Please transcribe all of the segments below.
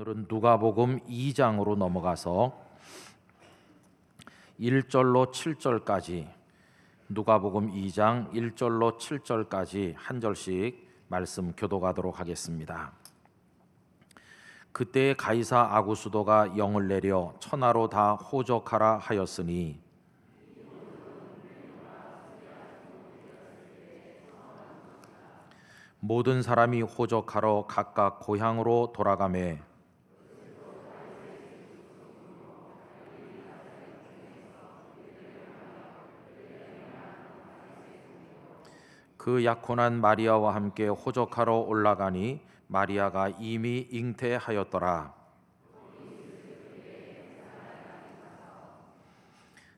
오늘은 누가복음 2장으로 넘어가서 1절로 7절까지 누가복음 2장 1절로 7절까지 한 절씩 말씀 교도가도록 하겠습니다. 그때 가이사 아구수도가 영을 내려 천하로 다 호적하라 하였으니 모든 사람이 호적하러 각각 고향으로 돌아가매 그 약혼한 마리아와 함께 호적하러 올라가니 마리아가 이미 잉태하였더라.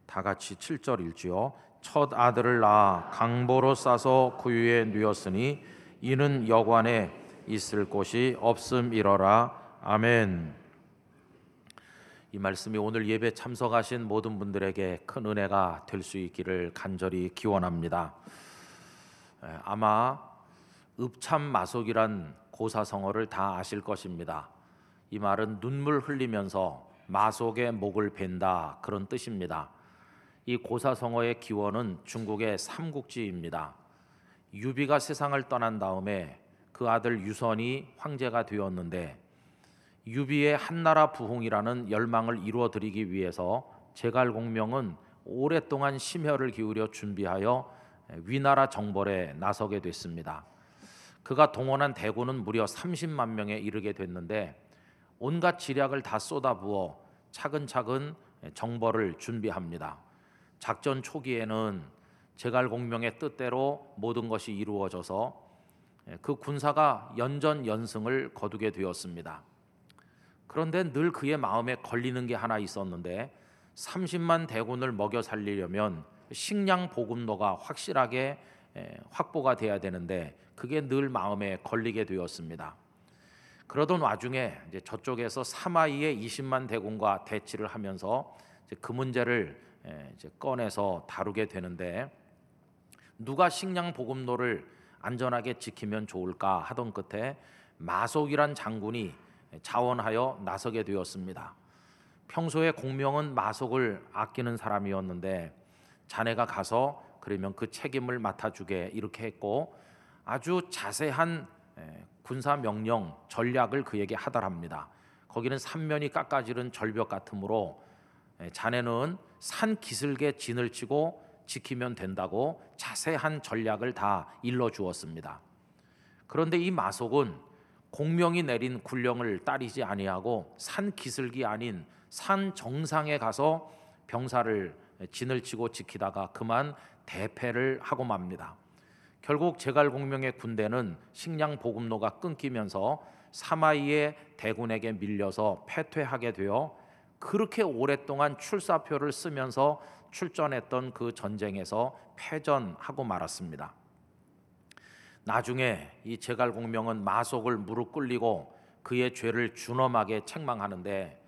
다 같이 7절 읽지요. 첫 아들을 낳아 강보로 싸서 구유에 누였으니 이는 여관에 있을 곳이 없음이러라. 아멘. 이 말씀이 오늘 예배 참석하신 모든 분들에게 큰 은혜가 될 수 있기를 간절히 기원합니다. 아마 읍참 마속이란 고사성어를 다 아실 것입니다. 이 말은 눈물 흘리면서 마속의 목을 벤다 그런 뜻입니다. 이 고사성어의 기원은 중국의 삼국지입니다. 유비가 세상을 떠난 다음에 그 아들 유선이 황제가 되었는데 유비의 한나라 부흥이라는 열망을 이루어 드리기 위해서 제갈공명은 오랫동안 심혈을 기울여 준비하여 위나라 정벌에 나서게 됐습니다. 그가 동원한 대군은 무려 30만 명에 이르게 됐는데 온갖 지략을 다 쏟아부어 차근차근 정벌을 준비합니다. 작전 초기에는 제갈공명의 뜻대로 모든 것이 이루어져서 그 군사가 연전 연승을 거두게 되었습니다. 그런데 늘 그의 마음에 걸리는 게 하나 있었는데 30만 대군을 먹여 살리려면 식량 보급로가 확실하게 확보가 돼야 되는데 그게 늘 마음에 걸리게 되었습니다. 그러던 와중에 저쪽에서 사마이의 20만 대군과 대치를 하면서 그 문제를 이제 꺼내서 다루게 되는데 누가 식량 보급로를 안전하게 지키면 좋을까 하던 끝에 마속이란 장군이 자원하여 나서게 되었습니다. 평소에 공명은 마속을 아끼는 사람이었는데 자네가 가서 그러면 그 책임을 맡아주게 이렇게 했고 아주 자세한 군사 명령 전략을 그에게 하달합니다. 거기는 삼면이 깎아지른 절벽 같으므로 자네는 산 기슭에 진을 치고 지키면 된다고 자세한 전략을 다 일러 주었습니다. 그런데 이 마속은 공명이 내린 군령을 따르지 아니하고 산 기슭이 아닌 산 정상에 가서 병사를 진을 치고 지키다가 그만 대패를 하고 맙니다. 결국 제갈공명의 군대는 식량 보급로가 끊기면서 사마이의 대군에게 밀려서 패퇴하게 되어 그렇게 오랫동안 출사표를 쓰면서 출전했던 그 전쟁에서 패전하고 말았습니다. 나중에 이 제갈공명은 마속을 무릎 꿇리고 그의 죄를 준엄하게 책망하는데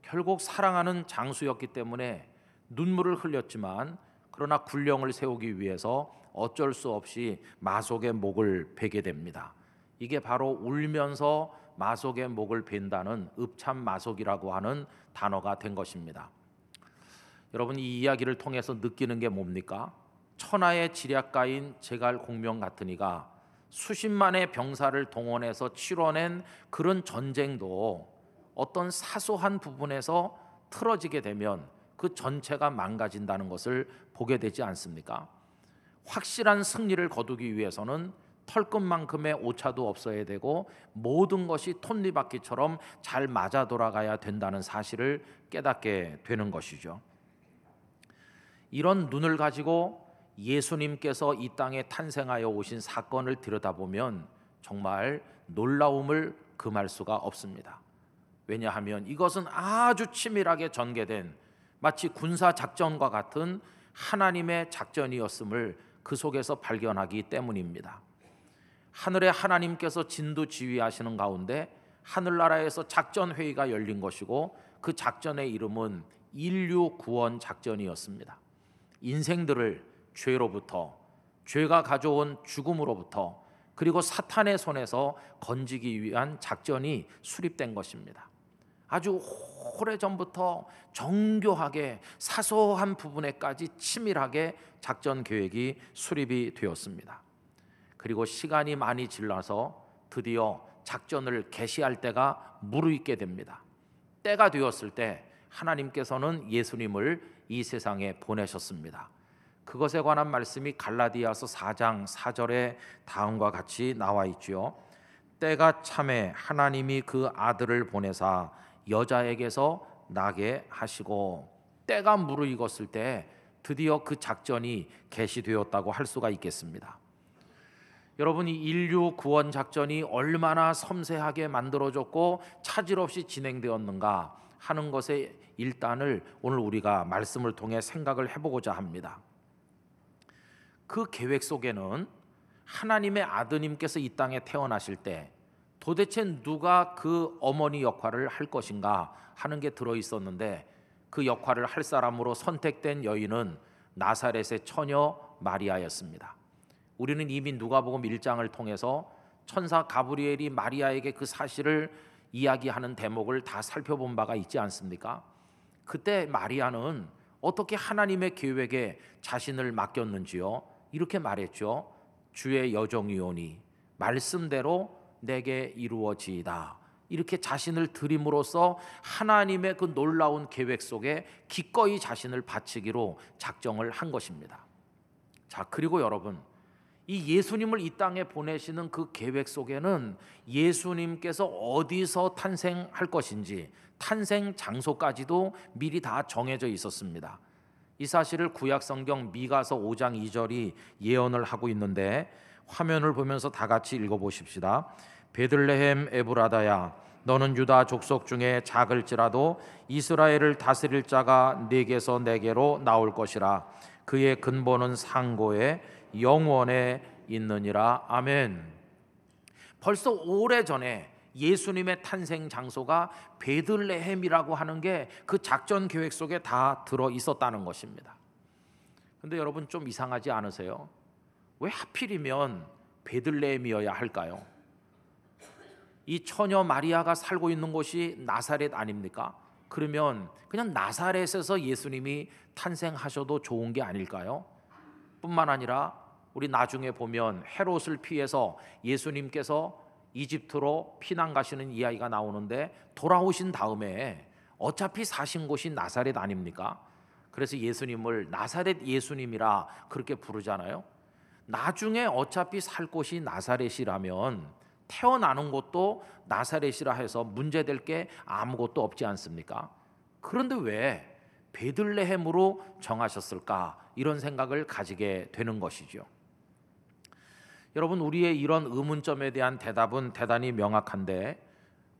결국 사랑하는 장수였기 때문에 눈물을 흘렸지만 그러나 군령을 세우기 위해서 어쩔 수 없이 마속의 목을 베게 됩니다. 이게 바로 울면서 마속의 목을 벤다는 읍참 마속이라고 하는 단어가 된 것입니다. 여러분 이 이야기를 통해서 느끼는 게 뭡니까? 천하의 지략가인 제갈 공명 같은 이가 수십만의 병사를 동원해서 치러낸 그런 전쟁도 어떤 사소한 부분에서 틀어지게 되면 그 전체가 망가진다는 것을 보게 되지 않습니까? 확실한 승리를 거두기 위해서는 털끝만큼의 오차도 없어야 되고 모든 것이 톱니바퀴처럼 잘 맞아 돌아가야 된다는 사실을 깨닫게 되는 것이죠. 이런 눈을 가지고 예수님께서 이 땅에 탄생하여 오신 사건을 들여다보면 정말 놀라움을 금할 수가 없습니다. 왜냐하면 이것은 아주 치밀하게 전개된 마치 군사 작전과 같은 하나님의 작전이었음을 그 속에서 발견하기 때문입니다. 하늘의 하나님께서 진도 지휘하시는 가운데 하늘나라에서 작전 회의가 열린 것이고 그 작전의 이름은 인류 구원 작전이었습니다. 인생들을 죄로부터 죄가 가져온 죽음으로부터 그리고 사탄의 손에서 건지기 위한 작전이 수립된 것입니다. 아주 오래전부터 정교하게 사소한 부분에까지 치밀하게 작전 계획이 수립이 되었습니다. 그리고 시간이 많이 지나서 드디어 작전을 개시할 때가 무르익게 됩니다. 때가 되었을 때 하나님께서는 예수님을 이 세상에 보내셨습니다. 그것에 관한 말씀이 갈라디아서 4장 4절에 다음과 같이 나와 있지요. 때가 참에 하나님이 그 아들을 보내사 여자에게서 나게 하시고 때가 무르익었을 때 드디어 그 작전이 개시되었다고 할 수가 있겠습니다. 여러분 이 인류 구원 작전이 얼마나 섬세하게 만들어졌고 차질 없이 진행되었는가 하는 것의 일단을 오늘 우리가 말씀을 통해 생각을 해보고자 합니다. 그 계획 속에는 하나님의 아드님께서 이 땅에 태어나실 때 도대체 누가 그 어머니 역할을 할 것인가 하는 게 들어 있었는데 그 역할을 할 사람으로 선택된 여인은 나사렛의 처녀 마리아였습니다. 우리는 이미 누가복음 1장을 통해서 천사 가브리엘이 마리아에게 그 사실을 이야기하는 대목을 다 살펴본 바가 있지 않습니까? 그때 마리아는 어떻게 하나님의 계획에 자신을 맡겼는지요? 이렇게 말했죠. 주의 여종이오니 말씀대로 내게 이루어지이다. 이렇게 자신을 드림으로써 하나님의 그 놀라운 계획 속에 기꺼이 자신을 바치기로 작정을 한 것입니다. 자, 그리고 여러분, 이 예수님을 이 땅에 보내시는 그 계획 속에는 예수님께서 어디서 탄생할 것인지 탄생 장소까지도 미리 다 정해져 있었습니다. 이 사실을 구약 성경 미가서 5장 2절이 예언을 하고 있는데 화면을 보면서 다 같이 읽어 보십시다. 베들레헴 에브라다야 너는 유다 족속 중에 작을지라도 이스라엘을 다스릴 자가 네게서 내게로 나올 것이라 그의 근본은 상고에 영원에 있느니라 아멘. 벌써 오래 전에 예수님의 탄생 장소가 베들레헴이라고 하는 게 그 작전 계획 속에 다 들어 있었다는 것입니다. 근데 여러분 좀 이상하지 않으세요? 왜 하필이면 베들레헴이어야 할까요? 이 처녀 마리아가 살고 있는 곳이 나사렛 아닙니까? 그러면 그냥 나사렛에서 예수님이 탄생하셔도 좋은 게 아닐까요? 뿐만 아니라 우리 나중에 보면 헤롯을 피해서 예수님께서 이집트로 피난 가시는 이야기가 나오는데 돌아오신 다음에 어차피 사신 곳이 나사렛 아닙니까? 그래서 예수님을 나사렛 예수님이라 그렇게 부르잖아요. 나중에 어차피 살 곳이 나사렛이라면 태어나는 곳도 나사렛이라 해서 문제될 게 아무것도 없지 않습니까? 그런데 왜 베들레헴으로 정하셨을까? 이런 생각을 가지게 되는 것이죠. 여러분 우리의 이런 의문점에 대한 대답은 대단히 명확한데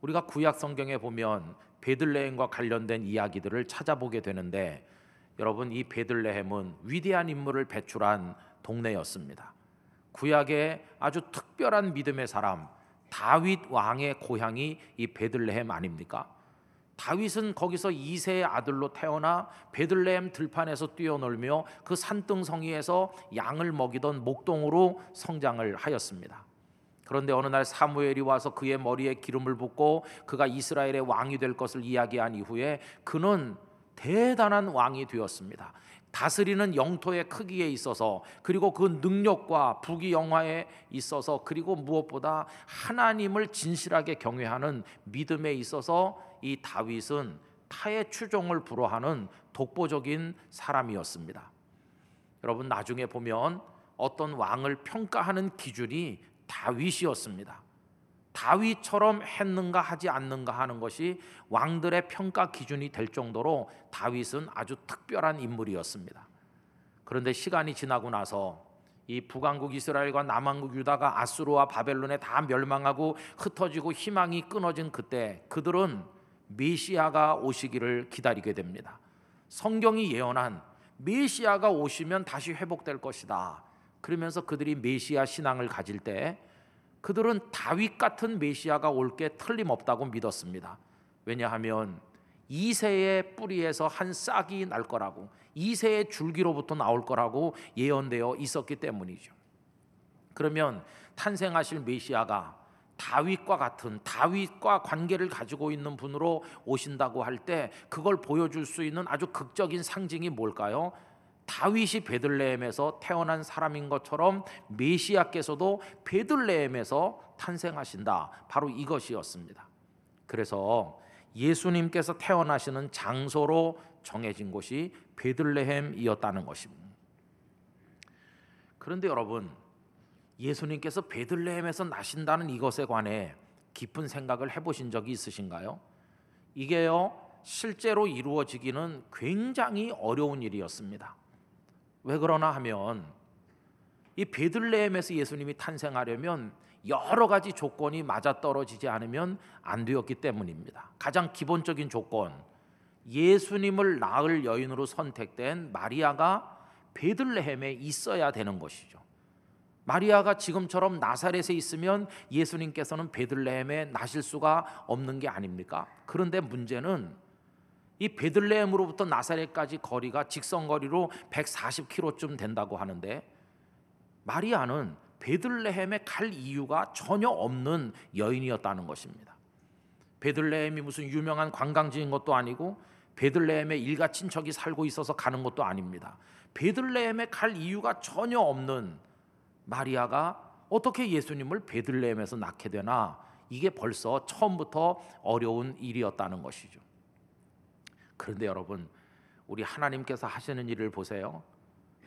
우리가 구약 성경에 보면 베들레헴과 관련된 이야기들을 찾아보게 되는데 여러분 이 베들레헴은 위대한 인물을 배출한 동네였습니다. 구약의 아주 특별한 믿음의 사람 다윗 왕의 고향이 이 베들레헴 아닙니까? 다윗은 거기서 이세의 아들로 태어나 베들레헴 들판에서 뛰어놀며 그 산등성이에서 양을 먹이던 목동으로 성장을 하였습니다. 그런데 어느 날 사무엘이 와서 그의 머리에 기름을 붓고 그가 이스라엘의 왕이 될 것을 이야기한 이후에 그는 대단한 왕이 되었습니다. 다스리는 영토의 크기에 있어서 그리고 그 능력과 부귀 영화에 있어서 그리고 무엇보다 하나님을 진실하게 경외하는 믿음에 있어서 이 다윗은 타의 추종을 불허하는 독보적인 사람이었습니다. 여러분 나중에 보면 어떤 왕을 평가하는 기준이 다윗이었습니다. 다윗처럼 했는가 하지 않는가 하는 것이 왕들의 평가 기준이 될 정도로 다윗은 아주 특별한 인물이었습니다. 그런데 시간이 지나고 나서 이 북왕국 이스라엘과 남왕국 유다가 아수르와 바벨론에 다 멸망하고 흩어지고 희망이 끊어진 그때 그들은 메시아가 오시기를 기다리게 됩니다. 성경이 예언한 메시아가 오시면 다시 회복될 것이다. 그러면서 그들이 메시아 신앙을 가질 때 그들은 다윗 같은 메시아가 올 게 틀림없다고 믿었습니다. 왜냐하면 이세의 뿌리에서 한 싹이 날 거라고 이세의 줄기로부터 나올 거라고 예언되어 있었기 때문이죠. 그러면 탄생하실 메시아가 다윗과 같은 다윗과 관계를 가지고 있는 분으로 오신다고 할 때 그걸 보여줄 수 있는 아주 극적인 상징이 뭘까요? 다윗이 베들레헴에서 태어난 사람인 것처럼 메시아께서도 베들레헴에서 탄생하신다. 바로 이것이었습니다. 그래서 예수님께서 태어나시는 장소로 정해진 곳이 베들레헴이었다는 것입니다. 그런데 여러분, 예수님께서 베들레헴에서 나신다는 이것에 관해 깊은 생각을 해보신 적이 있으신가요? 이게요, 실제로 이루어지기는 굉장히 어려운 일이었습니다. 왜 그러나 하면 이 베들레헴에서 예수님이 탄생하려면 여러 가지 조건이 맞아떨어지지 않으면 안 되었기 때문입니다. 가장 기본적인 조건, 예수님을 낳을 여인으로 선택된 마리아가 베들레헴에 있어야 되는 것이죠. 마리아가 지금처럼 나사렛에 있으면 예수님께서는 베들레헴에 나실 수가 없는 게 아닙니까? 그런데 문제는 이 베들레헴으로부터 나사렛까지 거리가 직선거리로 140km쯤 된다고 하는데 마리아는 베들레헴에 갈 이유가 전혀 없는 여인이었다는 것입니다. 베들레헴이 무슨 유명한 관광지인 것도 아니고 베들레헴에 일가 친척이 살고 있어서 가는 것도 아닙니다. 베들레헴에 갈 이유가 전혀 없는 마리아가 어떻게 예수님을 베들레헴에서 낳게 되나 이게 벌써 처음부터 어려운 일이었다는 것이죠. 그런데 여러분, 우리 하나님께서 하시는 일을 보세요.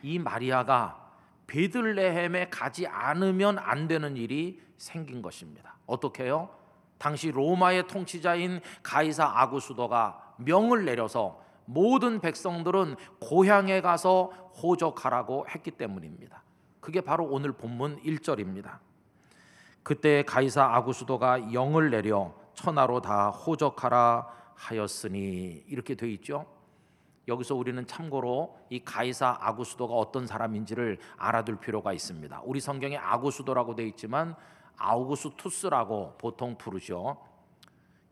이 마리아가 베들레헴에 가지 않으면 안 되는 일이 생긴 것입니다. 어떻게요? 당시 로마의 통치자인 가이사 아구수도가 명을 내려서 모든 백성들은 고향에 가서 호적하라고 했기 때문입니다. 그게 바로 오늘 본문 1절입니다. 그때 가이사 아구수도가 영을 내려 천하로 다 호적하라 하였으니 이렇게 돼 있죠. 여기서 우리는 참고로 이 가이사 아구수도가 어떤 사람인지를 알아둘 필요가 있습니다. 우리 성경에 아구수도라고 돼 있지만 아우구스투스라고 보통 부르죠.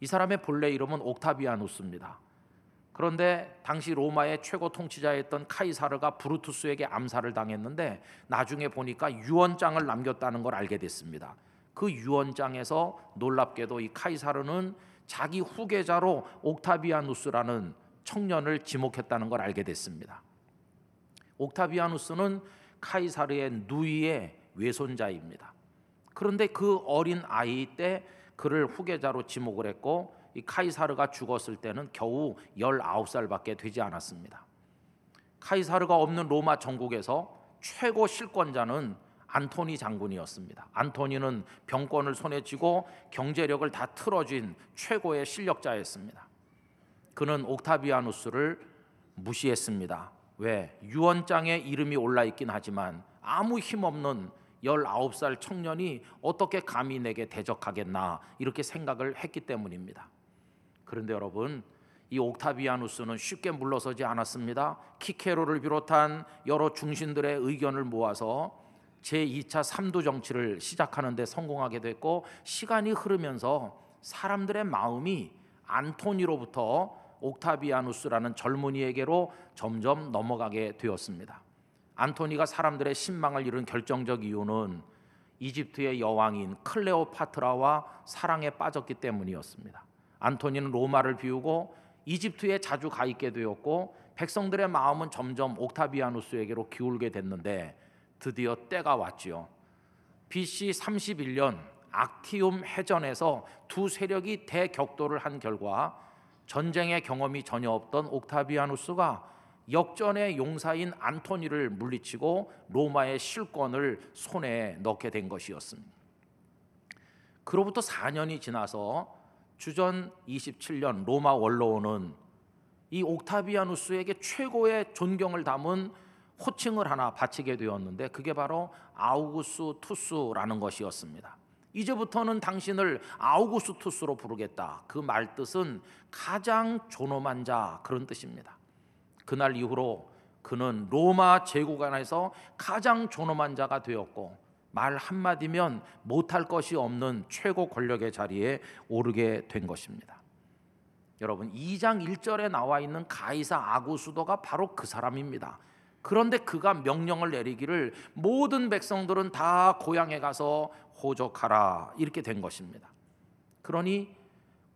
이 사람의 본래 이름은 옥타비아누스입니다. 그런데 당시 로마의 최고 통치자였던 카이사르가 브루투스에게 암살을 당했는데 나중에 보니까 유언장을 남겼다는 걸 알게 됐습니다. 그 유언장에서 놀랍게도 이 카이사르는 자기 후계자로 옥타비아누스라는 청년을 지목했다는 걸 알게 됐습니다. 옥타비아누스는 카이사르의 누이의 외손자입니다. 그런데 그 어린 아이 때 그를 후계자로 지목을 했고 이 카이사르가 죽었을 때는 겨우 19살밖에 되지 않았습니다. 카이사르가 없는 로마 전국에서 최고 실권자는 안토니 장군이었습니다. 안토니는 병권을 손에 쥐고 경제력을 다 틀어쥔 최고의 실력자였습니다. 그는 옥타비아누스를 무시했습니다. 왜? 유언장에 이름이 올라 있긴 하지만 아무 힘없는 19살 청년이 어떻게 감히 내게 대적하겠나 이렇게 생각을 했기 때문입니다. 그런데 여러분 이 옥타비아누스는 쉽게 물러서지 않았습니다. 키케로를 비롯한 여러 중신들의 의견을 모아서 제2차 삼두 정치를 시작하는 데 성공하게 됐고 시간이 흐르면서 사람들의 마음이 안토니로부터 옥타비아누스라는 젊은이에게로 점점 넘어가게 되었습니다. 안토니가 사람들의 신망을 이룬 결정적 이유는 이집트의 여왕인 클레오파트라와 사랑에 빠졌기 때문이었습니다. 안토니는 로마를 비우고 이집트에 자주 가 있게 되었고 백성들의 마음은 점점 옥타비아누스에게로 기울게 됐는데 드디어 때가 왔지요. BC 31년 악티움 해전에서 두 세력이 대격돌을 한 결과 전쟁의 경험이 전혀 없던 옥타비아누스가 역전의 용사인 안토니를 물리치고 로마의 실권을 손에 넣게 된 것이었습니다. 그로부터 4년이 지나서 주전 27년 로마 원로원은 이 옥타비아누스에게 최고의 존경을 담은 호칭을 하나 바치게 되었는데 그게 바로 아우구스 투스라는 것이었습니다. 이제부터는 당신을 아우구스 투스로 부르겠다. 그 말 뜻은 가장 존엄한 자 그런 뜻입니다. 그날 이후로 그는 로마 제국 안에서 가장 존엄한 자가 되었고 말 한마디면 못할 것이 없는 최고 권력의 자리에 오르게 된 것입니다. 여러분 2장 1절에 나와 있는 가이사 아구수도가 바로 그 사람입니다. 그런데 그가 명령을 내리기를 모든 백성들은 다 고향에 가서 호적하라 이렇게 된 것입니다. 그러니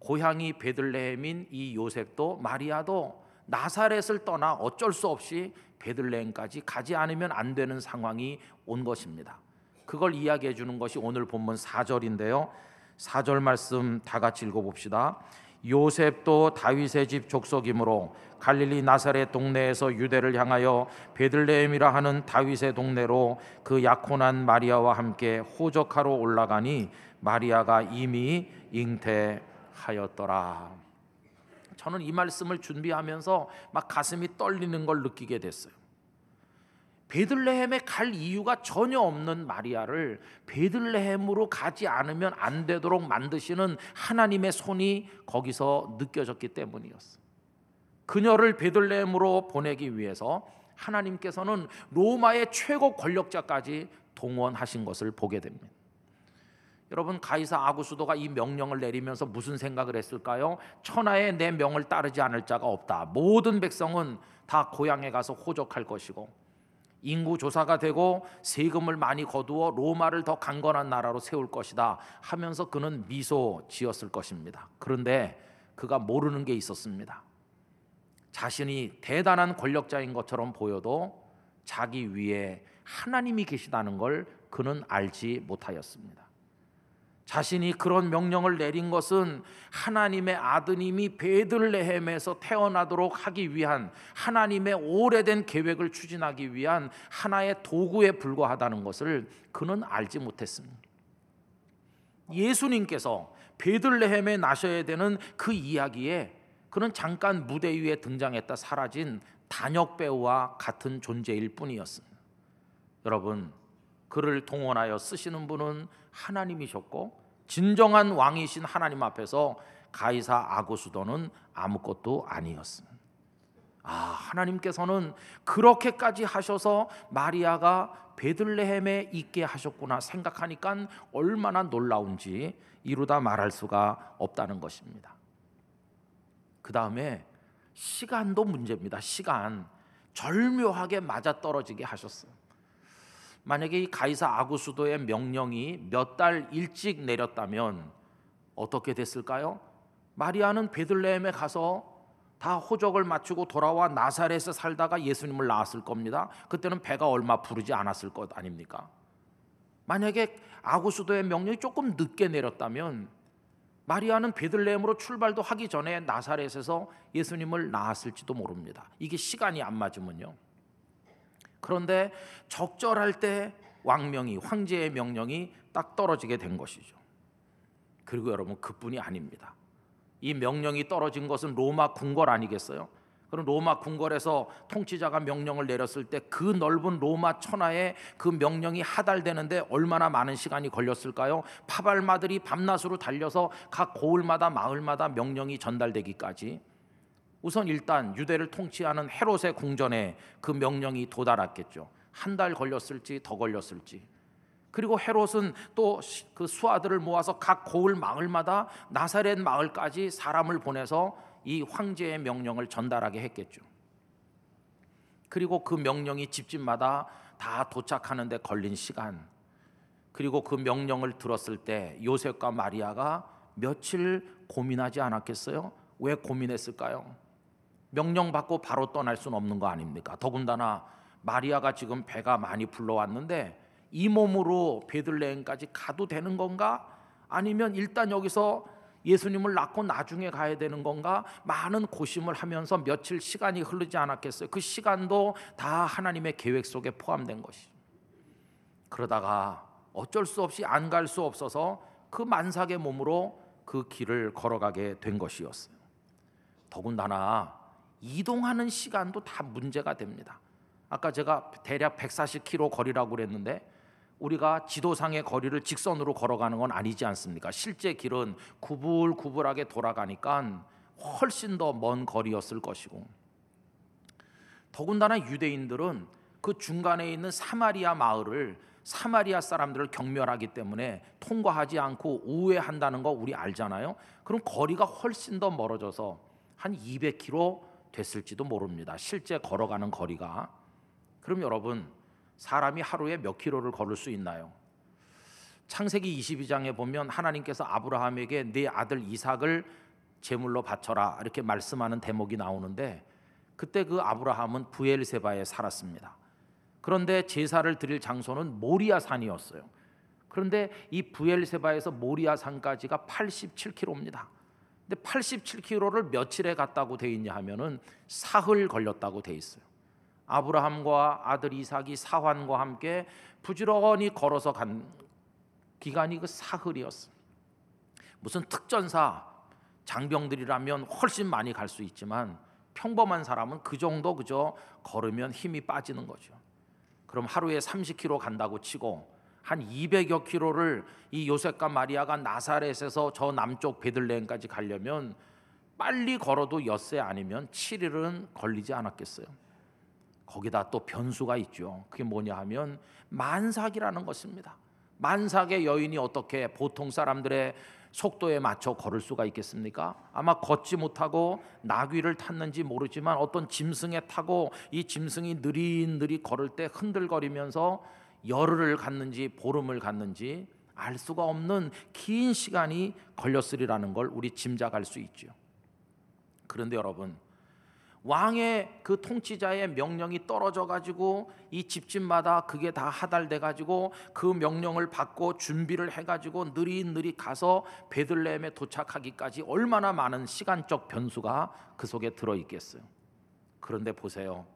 고향이 베들레헴인 이 요셉도 마리아도 나사렛을 떠나 어쩔 수 없이 베들레헴까지 가지 않으면 안 되는 상황이 온 것입니다. 그걸 이야기해 주는 것이 오늘 본문 4절인데요. 4절 말씀 다 같이 읽어 봅시다. 요셉도 다윗의 집 족속이므로 갈릴리 나사렛 동네에서 유대를 향하여 베들레헴이라 하는 다윗의 동네로 그 약혼한 마리아와 함께 호적하러 올라가니 마리아가 이미 잉태하였더라. 저는 이 말씀을 준비하면서 막 가슴이 떨리는 걸 느끼게 됐어요. 베들레헴에 갈 이유가 전혀 없는 마리아를 베들레헴으로 가지 않으면 안 되도록 만드시는 하나님의 손이 거기서 느껴졌기 때문이었어요. 그녀를 베들레헴으로 보내기 위해서 하나님께서는 로마의 최고 권력자까지 동원하신 것을 보게 됩니다. 여러분 가이사 아구수도가 이 명령을 내리면서 무슨 생각을 했을까요? 천하에 내 명을 따르지 않을 자가 없다. 모든 백성은 다 고향에 가서 호적할 것이고 인구 조사가 되고 세금을 많이 거두어 로마를 더 강건한 나라로 세울 것이다 하면서 그는 미소 지었을 것입니다. 그런데 그가 모르는 게 있었습니다. 자신이 대단한 권력자인 것처럼 보여도 자기 위에 하나님이 계시다는 걸 그는 알지 못하였습니다. 자신이 그런 명령을 내린 것은 하나님의 아드님이 베들레헴에서 태어나도록 하기 위한 하나님의 오래된 계획을 추진하기 위한 하나의 도구에 불과하다는 것을 그는 알지 못했습니다. 예수님께서 베들레헴에 나셔야 되는 그 이야기에 그는 잠깐 무대 위에 등장했다 사라진 단역 배우와 같은 존재일 뿐이었습니다. 여러분, 그를 동원하여 쓰시는 분은 하나님이셨고 진정한 왕이신 하나님 앞에서 가이사 아고수도는 아무것도 아니었습니다. 아, 하나님께서는 그렇게까지 하셔서 마리아가 베들레헴에 있게 하셨구나 생각하니까 얼마나 놀라운지 이루다 말할 수가 없다는 것입니다. 그 다음에 시간도 문제입니다. 시간 절묘하게 맞아 떨어지게 하셨어요. 만약에 이 가이사 아구수도의 명령이 몇 달 일찍 내렸다면 어떻게 됐을까요? 마리아는 베들레헴에 가서 다 호적을 맞추고 돌아와 나사렛에 살다가 예수님을 낳았을 겁니다. 그때는 배가 얼마 부르지 않았을 것 아닙니까? 만약에 아구수도의 명령이 조금 늦게 내렸다면 마리아는 베들레헴으로 출발도 하기 전에 나사렛에서 예수님을 낳았을지도 모릅니다. 이게 시간이 안 맞으면요. 그런데 적절할 때 왕명이 황제의 명령이 딱 떨어지게 된 것이죠. 그리고 여러분 그뿐이 아닙니다. 이 명령이 떨어진 것은 로마 궁궐 아니겠어요? 그럼 로마 궁궐에서 통치자가 명령을 내렸을 때 그 넓은 로마 천하에 그 명령이 하달되는데 얼마나 많은 시간이 걸렸을까요? 파발마들이 밤낮으로 달려서 각 고을마다 마을마다 명령이 전달되기까지 우선 일단 유대를 통치하는 헤롯의 궁전에 그 명령이 도달했겠죠. 한 달 걸렸을지 더 걸렸을지. 그리고 헤롯은 또 그 수하들을 모아서 각 고을 마을마다 나사렛 마을까지 사람을 보내서 이 황제의 명령을 전달하게 했겠죠. 그리고 그 명령이 집집마다 다 도착하는데 걸린 시간. 그리고 그 명령을 들었을 때 요셉과 마리아가 며칠 고민하지 않았겠어요? 왜 고민했을까요? 명령 받고 바로 떠날 수는 없는 거 아닙니까? 더군다나 마리아가 지금 배가 많이 불러왔는데 이 몸으로 베들레헴까지 가도 되는 건가? 아니면 일단 여기서 예수님을 낳고 나중에 가야 되는 건가? 많은 고심을 하면서 며칠 시간이 흐르지 않았겠어요. 그 시간도 다 하나님의 계획 속에 포함된 것이. 그러다가 어쩔 수 없이 안 갈 수 없어서 그 만삭의 몸으로 그 길을 걸어가게 된 것이었어요. 더군다나 이동하는 시간도 다 문제가 됩니다. 아까 제가 대략 140km 거리라고 그랬는데 우리가 지도상의 거리를 직선으로 걸어가는 건 아니지 않습니까? 실제 길은 구불구불하게 돌아가니까 훨씬 더 먼 거리였을 것이고 더군다나 유대인들은 그 중간에 있는 사마리아 마을을 사마리아 사람들을 경멸하기 때문에 통과하지 않고 우회한다는 거 우리 알잖아요. 그럼 거리가 훨씬 더 멀어져서 한 200km 됐을지도 모릅니다. 실제 걸어가는 거리가 그럼 여러분 사람이 하루에 몇 킬로를 걸을 수 있나요? 창세기 22장에 보면 하나님께서 아브라함에게 네 아들 이삭을 제물로 바쳐라 이렇게 말씀하는 대목이 나오는데 그때 그 아브라함은 부엘세바에 살았습니다. 그런데 제사를 드릴 장소는 모리아 산이었어요. 그런데 이 부엘세바에서 모리아 산까지가 87km입니다. 근데 87km를 며칠에 갔다고 돼 있냐 하면은 사흘 걸렸다고 돼 있어요. 아브라함과 아들 이삭이 사환과 함께 부지런히 걸어서 간 기간이 그 사흘이었어요. 무슨 특전사 장병들이라면 훨씬 많이 갈 수 있지만 평범한 사람은 그 정도 그저 걸으면 힘이 빠지는 거죠. 그럼 하루에 30km 간다고 치고 한 200여 킬로를 이 요셉과 마리아가 나사렛에서 저 남쪽 베들레헴까지 가려면 빨리 걸어도 엿새 아니면 7일은 걸리지 않았겠어요. 거기다 또 변수가 있죠. 그게 뭐냐 하면 만삭이라는 것입니다. 만삭의 여인이 어떻게 보통 사람들의 속도에 맞춰 걸을 수가 있겠습니까? 아마 걷지 못하고 나귀를 탔는지 모르지만 어떤 짐승에 타고 이 짐승이 느릿느릿 걸을 때 흔들거리면서 열흘을 갔는지 보름을 갔는지 알 수가 없는 긴 시간이 걸렸으리라는 걸 우리 짐작할 수 있죠. 그런데 여러분 왕의 그 통치자의 명령이 떨어져 가지고 이 집집마다 그게 다 하달돼 가지고 그 명령을 받고 준비를 해 가지고 느릿느릿 가서 베들레헴에 도착하기까지 얼마나 많은 시간적 변수가 그 속에 들어 있겠어요. 그런데 보세요.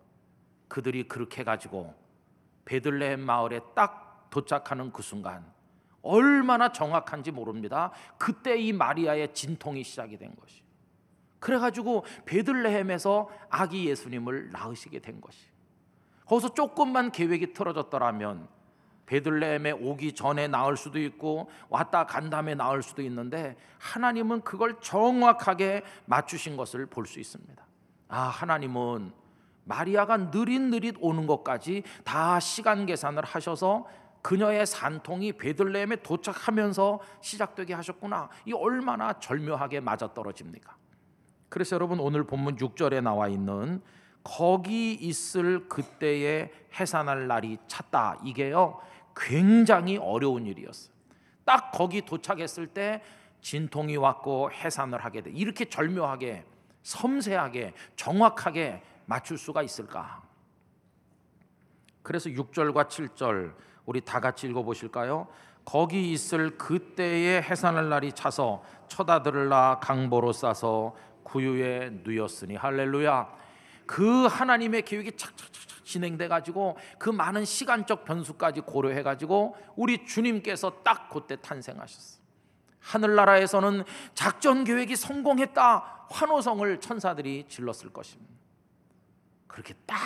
그들이 그렇게 가지고 베들레헴 마을에 딱 도착하는 그 순간 얼마나 정확한지 모릅니다. 그때 이 마리아의 진통이 시작이 된 것이. 그래 가지고 베들레헴에서 아기 예수님을 낳으시게 된 것이. 거기서 조금만 계획이 틀어졌더라면 베들레헴에 오기 전에 낳을 수도 있고 왔다 간 다음에 낳을 수도 있는데 하나님은 그걸 정확하게 맞추신 것을 볼 수 있습니다. 아 하나님은 마리아가 느릿느릿 오는 것까지 다 시간 계산을 하셔서 그녀의 산통이 베들레헴에 도착하면서 시작되게 하셨구나. 이 얼마나 절묘하게 맞아떨어집니까? 그래서 여러분 오늘 본문 6절에 나와 있는 거기 있을 그때에 해산할 날이 찼다. 이게요. 굉장히 어려운 일이었어요. 딱 거기 도착했을 때 진통이 왔고 해산을 하게 돼. 이렇게 절묘하게 섬세하게 정확하게 맞출 수가 있을까? 그래서 6절과 7절 우리 다 같이 읽어 보실까요? 거기 있을 그때의 해산할 날이 차서 쳐다들을 나 강보로 싸서 구유에 누였으니 할렐루야. 그 하나님의 계획이 착착착 진행돼 가지고 그 많은 시간적 변수까지 고려해 가지고 우리 주님께서 딱 그때 탄생하셨어. 하늘나라에서는 작전 계획이 성공했다. 환호성을 천사들이 질렀을 것입니다. 그렇게 딱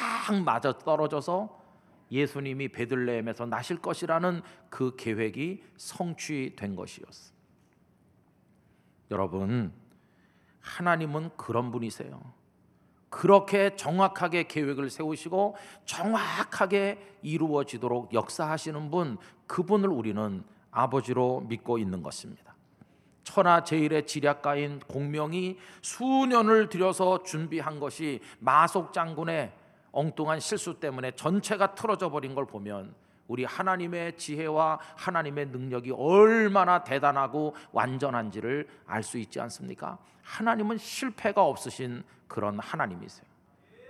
맞아 떨어져서 예수님이 베들레헴에서 나실 것이라는 그 계획이 성취된 것이었어. 여러분, 하나님은 그런 분이세요. 그렇게 정확하게 계획을 세우시고 정확하게 이루어지도록 역사하시는 분, 그분을 우리는 아버지로 믿고 있는 것입니다. 천하 제일의 지략가인 공명이 수년을 들여서 준비한 것이 마속 장군의 엉뚱한 실수 때문에 전체가 틀어져 버린 걸 보면 우리 하나님의 지혜와 하나님의 능력이 얼마나 대단하고 완전한지를 알 수 있지 않습니까? 하나님은 실패가 없으신 그런 하나님이세요.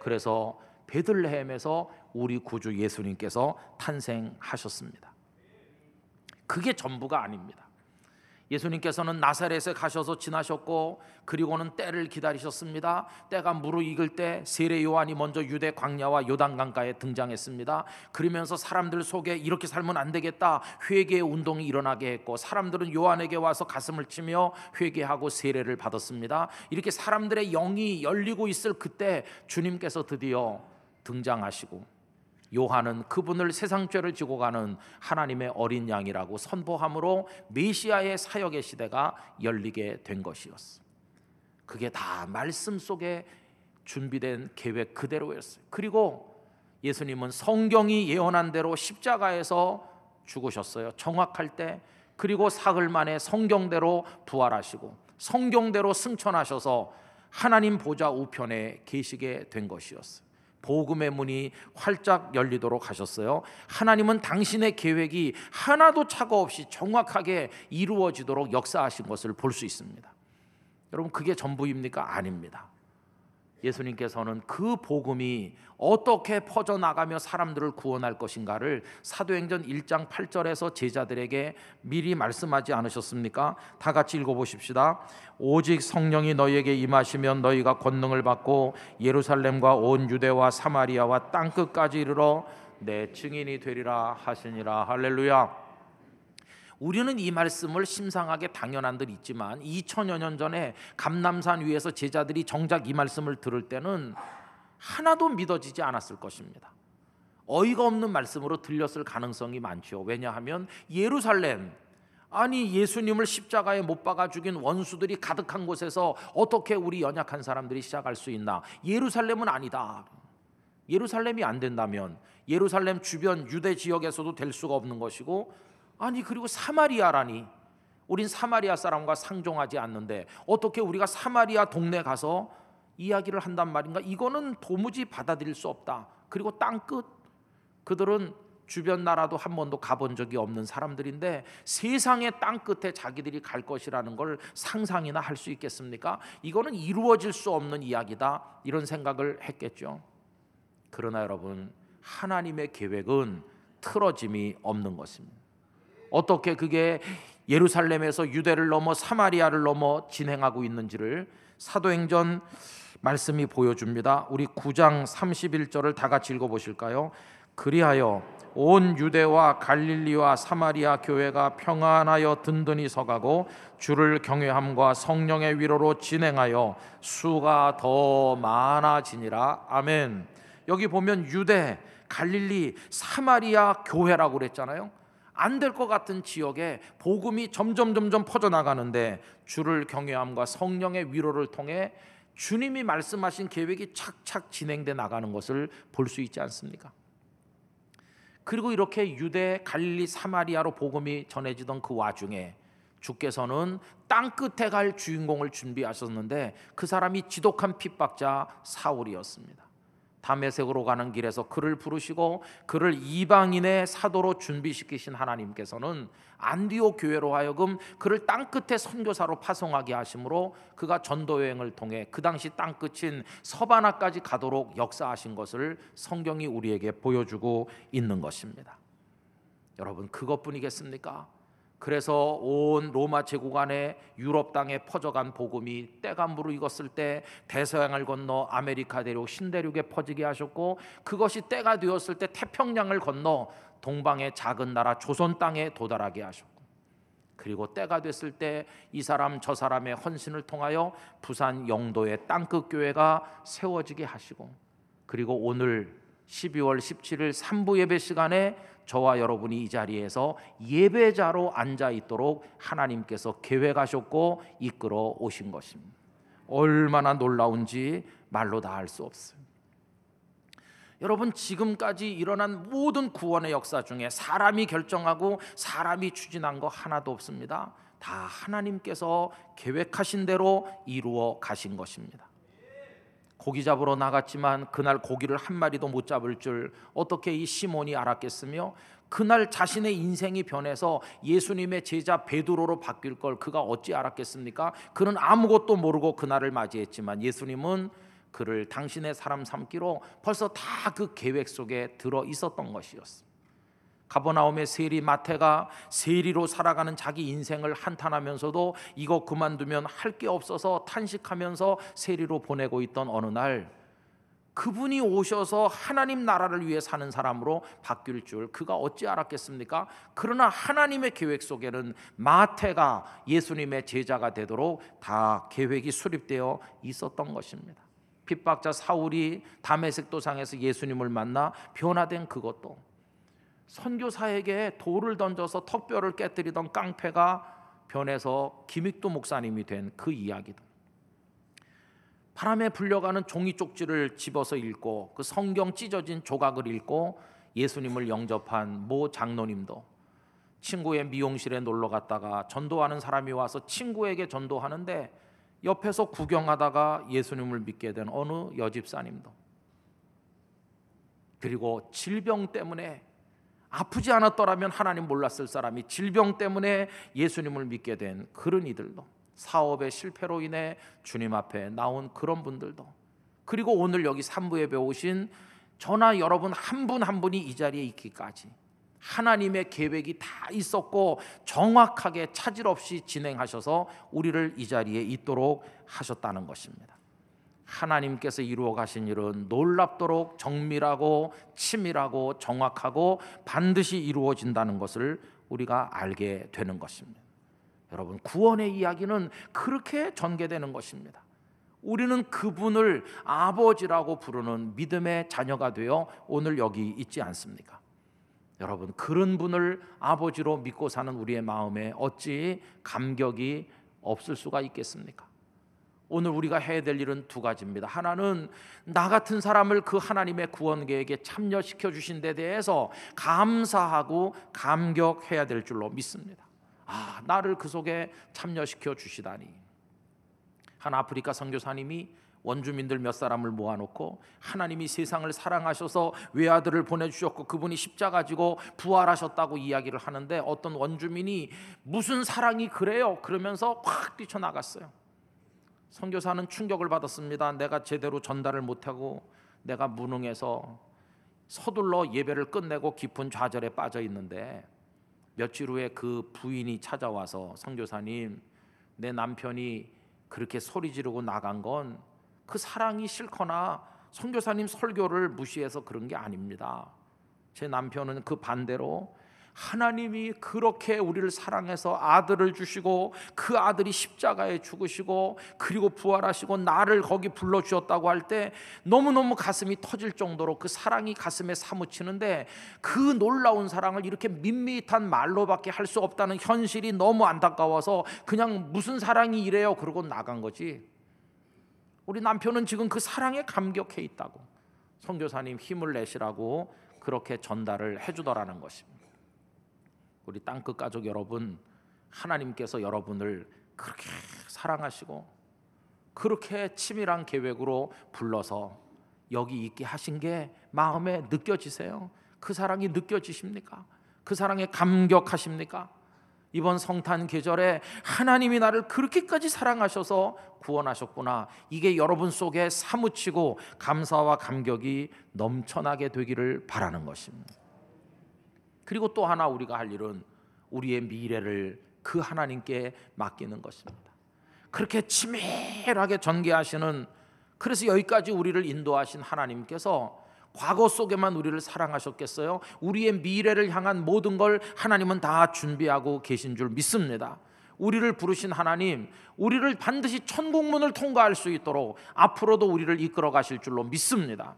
그래서 베들레헴에서 우리 구주 예수님께서 탄생하셨습니다. 그게 전부가 아닙니다. 예수님께서는 나사렛에 가셔서 지나셨고 그리고는 때를 기다리셨습니다. 때가 무르익을 때 세례 요한이 먼저 유대 광야와 요단 강가에 등장했습니다. 그러면서 사람들 속에 이렇게 살면 안 되겠다 회개 운동이 일어나게 했고 사람들은 요한에게 와서 가슴을 치며 회개하고 세례를 받았습니다. 이렇게 사람들의 영이 열리고 있을 그때 주님께서 드디어 등장하시고 요한은 그분을 세상 죄를 지고 가는 하나님의 어린 양이라고 선포함으로 메시아의 사역의 시대가 열리게 된 것이었어. 그게 다 말씀 속에 준비된 계획 그대로였어요. 그리고 예수님은 성경이 예언한 대로 십자가에서 죽으셨어요. 정확할 때 그리고 사흘 만에 성경대로 부활하시고 성경대로 승천하셔서 하나님 보좌 우편에 계시게 된 것이었어요. 복음의 문이 활짝 열리도록 하셨어요. 하나님은 당신의 계획이 하나도 차가 없이 정확하게 이루어지도록 역사하신 것을 볼 수 있습니다. 여러분 그게 전부입니까? 아닙니다. 예수님께서는 그 복음이 어떻게 퍼져나가며 사람들을 구원할 것인가를 사도행전 1장 8절에서 제자들에게 미리 말씀하지 않으셨습니까? 다 같이 읽어보십시다. 오직 성령이 너희에게 임하시면 너희가 권능을 받고 예루살렘과 온 유대와 사마리아와 땅끝까지 이르러 내 증인이 되리라 하시니라 할렐루야. 우리는 이 말씀을 심상하게 당연한 듯 있지만 2000여 년 전에 감남산 위에서 제자들이 정작 이 말씀을 들을 때는 하나도 믿어지지 않았을 것입니다. 어이가 없는 말씀으로 들렸을 가능성이 많죠. 왜냐하면 예루살렘 아니 예수님을 십자가에 못 박아 죽인 원수들이 가득한 곳에서 어떻게 우리 연약한 사람들이 시작할 수 있나? 예루살렘은 아니다. 예루살렘이 안 된다면 예루살렘 주변 유대 지역에서도 될 수가 없는 것이고 아니 그리고 사마리아라니 우린 사마리아 사람과 상종하지 않는데 어떻게 우리가 사마리아 동네 가서 이야기를 한단 말인가? 이거는 도무지 받아들일 수 없다. 그리고 땅끝 그들은 주변 나라도 한 번도 가본 적이 없는 사람들인데 세상의 땅 끝에 자기들이 갈 것이라는 걸 상상이나 할 수 있겠습니까? 이거는 이루어질 수 없는 이야기다. 이런 생각을 했겠죠. 그러나 여러분, 하나님의 계획은 틀어짐이 없는 것입니다. 어떻게 그게 예루살렘에서 유대를 넘어 사마리아를 넘어 진행하고 있는지를 사도행전 말씀이 보여줍니다. 우리 9장 31절을 다 같이 읽어 보실까요? 그리하여 온 유대와 갈릴리와 사마리아 교회가 평안하여 든든히 서가고 주를 경외함과 성령의 위로로 진행하여 수가 더 많아지니라. 아멘. 여기 보면 유대, 갈릴리, 사마리아 교회라고 그랬잖아요. 안 될 것 같은 지역에 복음이 점점 점점 퍼져 나가는데 주를 경외함과 성령의 위로를 통해 주님이 말씀하신 계획이 착착 진행돼 나가는 것을 볼 수 있지 않습니까? 그리고 이렇게 유대, 갈릴리, 사마리아로 복음이 전해지던 그 와중에 주께서는 땅 끝에 갈 주인공을 준비하셨는데 그 사람이 지독한 핍박자 사울이었습니다. 다메섹으로 가는 길에서 그를 부르시고 그를 이방인의 사도로 준비시키신 하나님께서는 안디오 교회로 하여금 그를 땅 끝에 선교사로 파송하게 하심으로 그가 전도 여행을 통해 그 당시 땅 끝인 서바나까지 가도록 역사하신 것을 성경이 우리에게 보여주고 있는 것입니다. 여러분 그것뿐이겠습니까? 그래서 온 로마 제국 안에 유럽 땅에 퍼져간 복음이 때가 무르익었을 때 대서양을 건너 아메리카 대륙 신대륙에 퍼지게 하셨고 그것이 때가 되었을 때 태평양을 건너 동방의 작은 나라 조선 땅에 도달하게 하셨고 그리고 때가 됐을 때 이 사람 저 사람의 헌신을 통하여 부산 영도의 땅끝 교회가 세워지게 하시고 그리고 오늘 12월 17일 3부 예배 시간에 저와 여러분이 이 자리에서 예배자로 앉아 있도록 하나님께서 계획하셨고 이끌어 오신 것입니다. 얼마나 놀라운지 말로 다할수 없어요. 여러분 지금까지 일어난 모든 구원의 역사 중에 사람이 결정하고 사람이 추진한 거 하나도 없습니다. 다 하나님께서 계획하신 대로 이루어 가신 것입니다. 고기 잡으러 나갔지만 그날 고기를 한 마리도 못 잡을 줄 어떻게 이 시몬이 알았겠으며 그날 자신의 인생이 변해서 예수님의 제자 베드로로 바뀔 걸 그가 어찌 알았겠습니까? 그는 아무것도 모르고 그날을 맞이했지만 예수님은 그를 당신의 사람 삼기로 벌써 다 그 계획 속에 들어 있었던 것이었습니다. 가버나움의 세리 마태가 세리로 살아가는 자기 인생을 한탄하면서도 이거 그만두면 할 게 없어서 탄식하면서 세리로 보내고 있던 어느 날 그분이 오셔서 하나님 나라를 위해 사는 사람으로 바뀔 줄 그가 어찌 알았겠습니까? 그러나 하나님의 계획 속에는 마태가 예수님의 제자가 되도록 다 계획이 수립되어 있었던 것입니다. 핍박자 사울이 담에색 도상에서 예수님을 만나 변화된 그것도 선교사에게 돌을 던져서 턱뼈를 깨뜨리던 깡패가 변해서 김익도 목사님이 된 그 이야기도 바람에 불려가는 종이 쪽지를 집어서 읽고 그 성경 찢어진 조각을 읽고 예수님을 영접한 모 장로님도 친구의 미용실에 놀러 갔다가 전도하는 사람이 와서 친구에게 전도하는데 옆에서 구경하다가 예수님을 믿게 된 어느 여집사님도. 그리고 질병 때문에 아프지 않았더라면 하나님 몰랐을 사람이 질병 때문에 예수님을 믿게 된 그런 이들도 사업의 실패로 인해 주님 앞에 나온 그런 분들도 그리고 오늘 여기 산부에 배우신 저나 여러분 한 분 한 분이 이 자리에 있기까지 하나님의 계획이 다 있었고 정확하게 차질 없이 진행하셔서 우리를 이 자리에 있도록 하셨다는 것입니다. 하나님께서 이루어 가신 일은 놀랍도록 정밀하고 치밀하고 정확하고 반드시 이루어진다는 것을 우리가 알게 되는 것입니다. 여러분, 구원의 이야기는 그렇게 전개되는 것입니다. 우리는 그분을 아버지라고 부르는 믿음의 자녀가 되어 오늘 여기 있지 않습니까? 여러분, 그런 분을 아버지로 믿고 사는 우리의 마음에 어찌 감격이 없을 수가 있겠습니까? 오늘 우리가 해야 될 일은 두 가지입니다. 하나는 나 같은 사람을 그 하나님의 구원 계획에 참여시켜 주신 데 대해서 감사하고 감격해야 될 줄로 믿습니다. 아, 나를 그 속에 참여시켜 주시다니. 한 아프리카 선교사님이 원주민들 몇 사람을 모아놓고 하나님이 세상을 사랑하셔서 외아들을 보내주셨고 그분이 십자 가 지고 부활하셨다고 이야기를 하는데 어떤 원주민이 무슨 사랑이 그래요? 그러면서 확 뛰쳐나갔어요. 선교사는 충격을 받았습니다. 내가 제대로 전달을 못하고 내가 무능해서 서둘러 예배를 끝내고 깊은 좌절에 빠져 있는데 며칠 후에 그 부인이 찾아와서 선교사님 내 남편이 그렇게 소리 지르고 나간 건 그 사랑이 싫거나 선교사님 설교를 무시해서 그런 게 아닙니다. 제 남편은 그 반대로 하나님이 그렇게 우리를 사랑해서 아들을 주시고 그 아들이 십자가에 죽으시고 그리고 부활하시고 나를 거기 불러 주었다고 할 때 너무너무 가슴이 터질 정도로 그 사랑이 가슴에 사무치는데 그 놀라운 사랑을 이렇게 밋밋한 말로밖에 할 수 없다는 현실이 너무 안타까워서 그냥 무슨 사랑이 이래요 그러고 나간 거지. 우리 남편은 지금 그 사랑에 감격해 있다고. 선교사님 힘을 내시라고 그렇게 전달을 해 주더라는 것입니다. 우리 땅끝 가족 여러분, 하나님께서 여러분을 그렇게 사랑하시고 그렇게 치밀한 계획으로 불러서 여기 있게 하신 게 마음에 느껴지세요? 그 사랑이 느껴지십니까? 그 사랑에 감격하십니까? 이번 성탄 계절에 하나님이 나를 그렇게까지 사랑하셔서 구원하셨구나. 이게 여러분 속에 사무치고 감사와 감격이 넘쳐나게 되기를 바라는 것입니다. 그리고 또 하나 우리가 할 일은 우리의 미래를 그 하나님께 맡기는 것입니다. 그렇게 치밀하게 전개하시는 그래서 여기까지 우리를 인도하신 하나님께서 과거 속에만 우리를 사랑하셨겠어요? 우리의 미래를 향한 모든 걸 하나님은 다 준비하고 계신 줄 믿습니다. 우리를 부르신 하나님, 우리를 반드시 천국문을 통과할 수 있도록 앞으로도 우리를 이끌어 가실 줄로 믿습니다.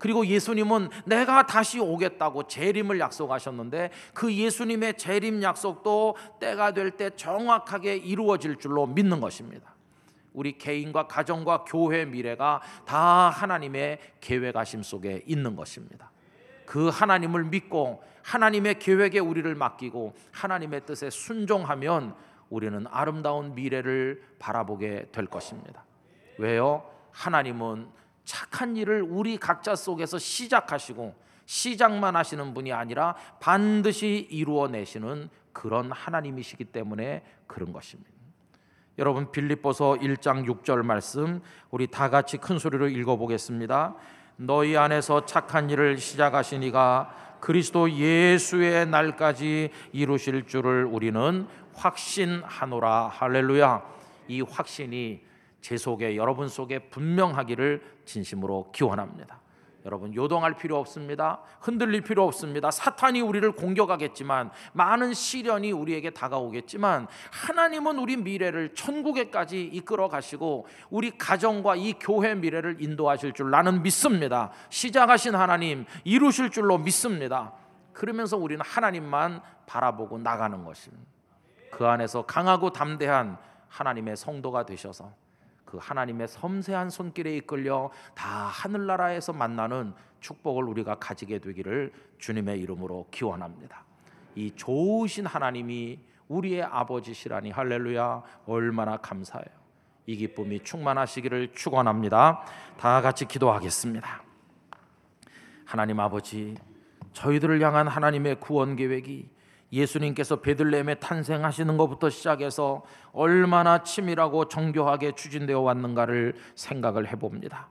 그리고 예수님은 내가 다시 오겠다고 재림을 약속하셨는데 그 예수님의 재림 약속도 때가 될 때 정확하게 이루어질 줄로 믿는 것입니다. 우리 개인과 가정과 교회 미래가 다 하나님의 계획하심 속에 있는 것입니다. 그 하나님을 믿고 하나님의 계획에 우리를 맡기고 하나님의 뜻에 순종하면 우리는 아름다운 미래를 바라보게 될 것입니다. 왜요? 하나님은 착한 일을 우리 각자 속에서 시작하시고 시작만 하시는 분이 아니라 반드시 이루어내시는 그런 하나님이시기 때문에 그런 것입니다. 여러분 빌립보서 1장 6절 말씀 우리 다 같이 큰 소리로 읽어 보겠습니다. 너희 안에서 착한 일을 시작하시니가 그리스도 예수의 날까지 이루실 줄을 우리는 확신하노라 할렐루야. 이 확신이 제 속에 여러분 속에 분명하기를 진심으로 기원합니다. 여러분 요동할 필요 없습니다. 흔들릴 필요 없습니다. 사탄이 우리를 공격하겠지만 많은 시련이 우리에게 다가오겠지만 하나님은 우리 미래를 천국에까지 이끌어 가시고 우리 가정과 이 교회 미래를 인도하실 줄 나는 믿습니다. 시작하신 하나님 이루실 줄로 믿습니다. 그러면서 우리는 하나님만 바라보고 나가는 것입니다. 그 안에서 강하고 담대한 하나님의 성도가 되셔서 그 하나님의 섬세한 손길에 이끌려 다 하늘나라에서 만나는 축복을 우리가 가지게 되기를 주님의 이름으로 기원합니다. 이 좋으신 하나님이 우리의 아버지시라니 할렐루야 얼마나 감사해요. 이 기쁨이 충만하시기를 축원합니다. 다 같이 기도하겠습니다. 하나님 아버지 저희들을 향한 하나님의 구원 계획이 예수님께서 베들레헴에 탄생하시는 것부터 시작해서 얼마나 치밀하고 정교하게 추진되어 왔는가를 생각을 해봅니다.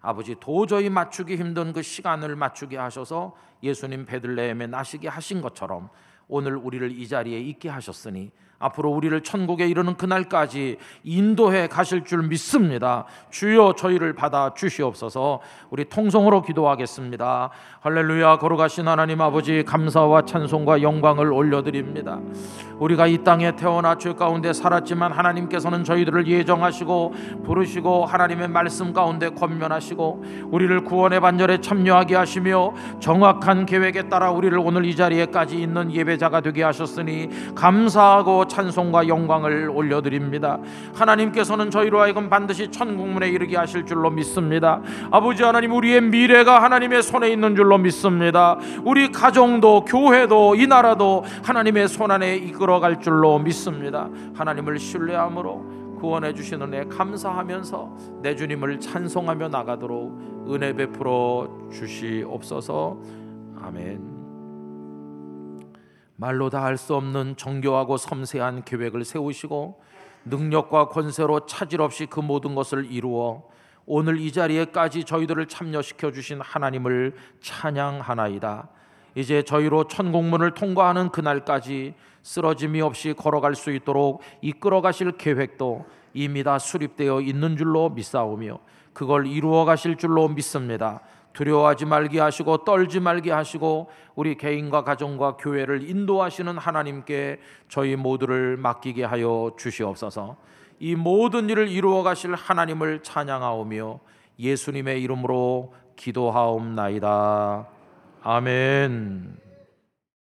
아버지 도저히 맞추기 힘든 그 시간을 맞추게 하셔서 예수님 베들레헴에 나시게 하신 것처럼 오늘 우리를 이 자리에 있게 하셨으니 앞으로 우리를 천국에 이르는 그날까지 인도해 가실 줄 믿습니다. 주여 저희를 받아 주시옵소서. 우리 통성으로 기도하겠습니다. 할렐루야 거룩하신 하나님 아버지 감사와 찬송과 영광을 올려드립니다. 우리가 이 땅에 태어나 죄 가운데 살았지만 하나님께서는 저희들을 예정하시고 부르시고 하나님의 말씀 가운데 권면하시고 우리를 구원의 반절에 참여하게 하시며 정확한 계획에 따라 우리를 오늘 이 자리에까지 있는 예배자가 되게 하셨으니 감사하고 찬송과 영광을 올려드립니다. 하나님께서는 저희로 하여금 반드시 천국문에 이르게 하실 줄로 믿습니다. 아버지 하나님 우리의 미래가 하나님의 손에 있는 줄로 믿습니다. 우리 가정도 교회도 이 나라도 하나님의 손 안에 이끌어갈 줄로 믿습니다. 하나님을 신뢰함으로 구원해 주신 은혜 감사하면서 내 주님을 찬송하며 나가도록 은혜 베풀어 주시옵소서. 아멘. 말로 다 할 수 없는 정교하고 섬세한 계획을 세우시고 능력과 권세로 차질 없이 그 모든 것을 이루어 오늘 이 자리에까지 저희들을 참여시켜 주신 하나님을 찬양하나이다. 이제 저희로 천국문을 통과하는 그날까지 쓰러짐이 없이 걸어갈 수 있도록 이끌어 가실 계획도 이미 다 수립되어 있는 줄로 믿사오며 그걸 이루어 가실 줄로 믿습니다. 두려워하지 말게 하시고 떨지 말게 하시고 우리 개인과 가정과 교회를 인도하시는 하나님께 저희 모두를 맡기게 하여 주시옵소서. 이 모든 일을 이루어 가실 하나님을 찬양하오며 예수님의 이름으로 기도하옵나이다. 아멘.